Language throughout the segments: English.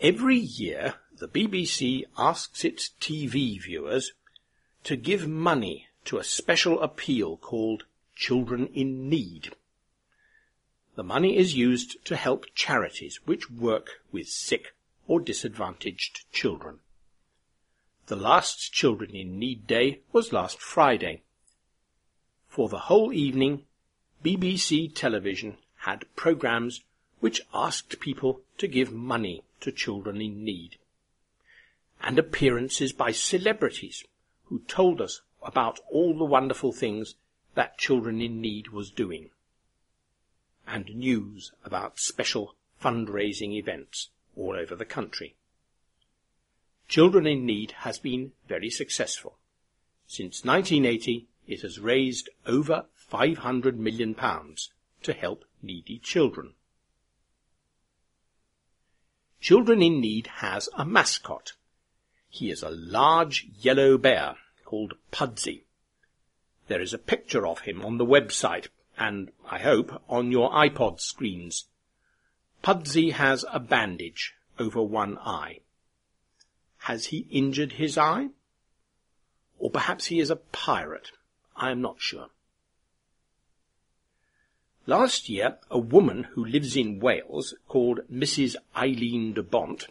Every year, the BBC asks its TV viewers to give money to a special appeal called Children in Need. The money is used to help charities which work with sick or disadvantaged children. The last Children in Need Day was last Friday. For the whole evening, BBC television had programs which asked people to give money to children in need. And appearances by celebrities who told us about all the wonderful things that Children in Need was doing. And news about special fundraising events all over the country. Children in Need has been very successful. Since 1980, it has raised over 500 million pounds to help needy children. Children in Need has a mascot. He is a large yellow bear called Pudsey. There is a picture of him on the website and, I hope, on your iPod screens. Pudsey has a bandage over one eye. Has he injured his eye? Or perhaps he is a pirate. I am not sure. Last year, a woman who lives in Wales, called Mrs. Eileen de Bont,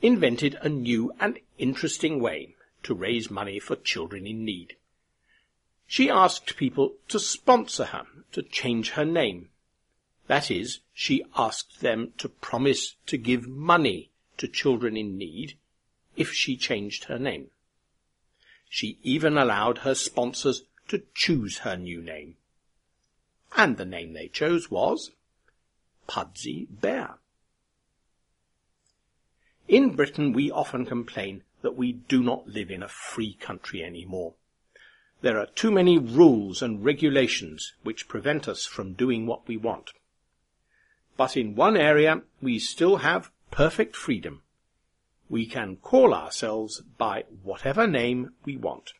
invented a new and interesting way to raise money for children in need. She asked people to sponsor her to change her name. That is, she asked them to promise to give money to children in need if she changed her name. She even allowed her sponsors to choose her new name. And the name they chose was Pudsey Bear. In Britain we often complain that we do not live in a free country anymore. There are too many rules and regulations which prevent us from doing what we want. But in one area we still have perfect freedom we can call ourselves by whatever name we want.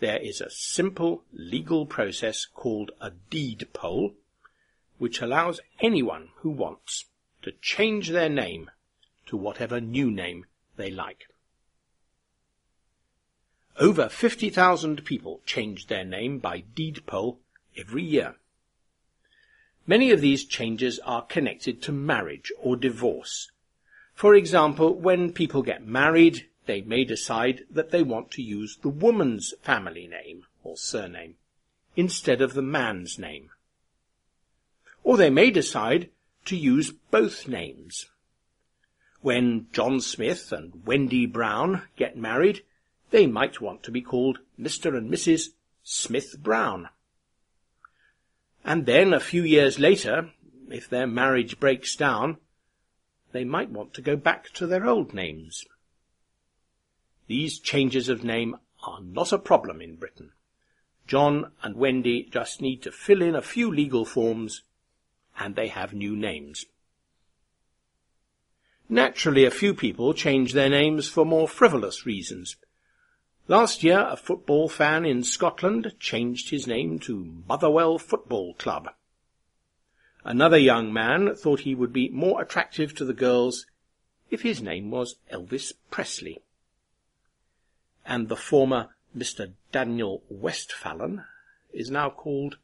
There is a simple legal process called a deed poll, which allows anyone who wants to change their name to whatever new name they like. Over 50,000 people change their name by deed poll every year. Many of these changes are connected to marriage or divorce, for example, when people get married, they may decide that they want to use the woman's family name or surname instead of the man's name. Or they may decide to use both names. When John Smith and Wendy Brown get married, they might want to be called Mr. and Mrs. Smith Brown. And then a few years later, if their marriage breaks down, they might want to go back to their old names. These changes of name are not a problem in Britain. John and Wendy just need to fill in a few legal forms and they have new names. Naturally, a few people change their names for more frivolous reasons. Last year, a football fan in Scotland changed his name to Motherwell Football Club. Another young man thought he would be more attractive to the girls if his name was Elvis Presley. And the former Mr. Daniel Westphalen is now called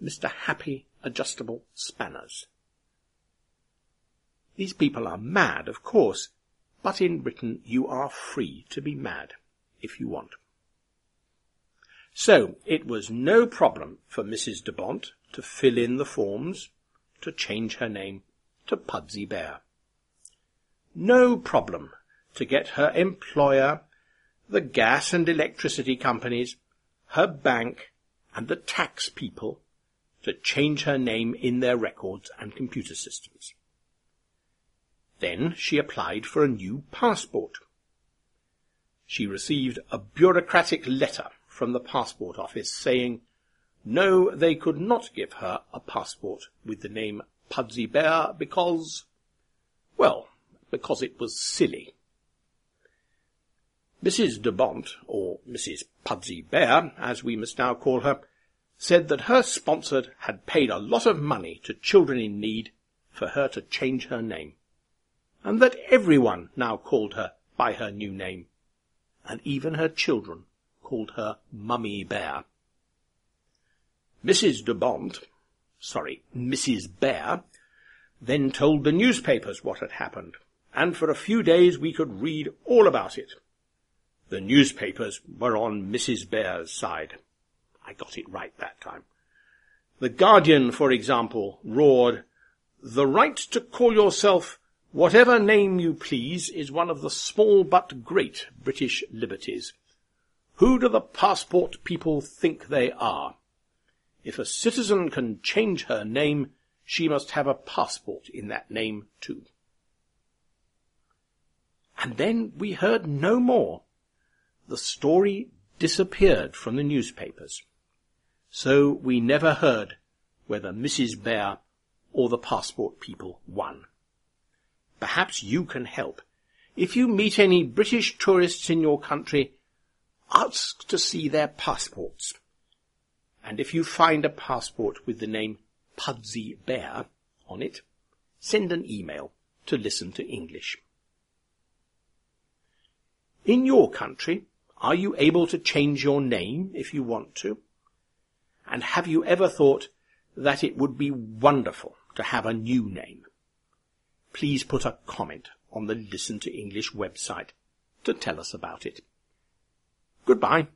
Mr. Happy Adjustable Spanners. These people are mad, of course, but in Britain you are free to be mad if you want. So it was no problem for Mrs. de Bont to fill in the forms to change her name to Pudsey Bear. No problem to get her employer, the gas and electricity companies, her bank, and the tax people to change her name in their records and computer systems. Then she applied for a new passport. She received a bureaucratic letter from the passport office saying no, they could not give her a passport with the name Pudsey Bear because, well, because it was silly. Mrs. de Bont, or Mrs. Pudsey Bear, as we must now call her, said that her sponsor had paid a lot of money to children in need for her to change her name. and that everyone now called her by her new name, and even her children called her Mummy Bear. Mrs. de Bont, sorry, Mrs. Bear, then told the newspapers what had happened, and for a few days we could read all about it. The newspapers were on Mrs. Bear's side. I got it right that time. The Guardian, for example, roared, The right to call yourself whatever name you please is one of the small but great British liberties. Who do the passport people think they are? If a citizen can change her name, she must have a passport in that name too. And then we heard no more the story disappeared from the newspapers. So we never heard whether Mrs. Bear or the passport people won. Perhaps you can help. If you meet any British tourists in your country, ask to see their passports. And if you find a passport with the name Pudsey Bear on it, send an email to listen to English. In your country, are you able to change your name if you want to? And have you ever thought that it would be wonderful to have a new name? Please put a comment on the Listen to English website to tell us about it. Goodbye.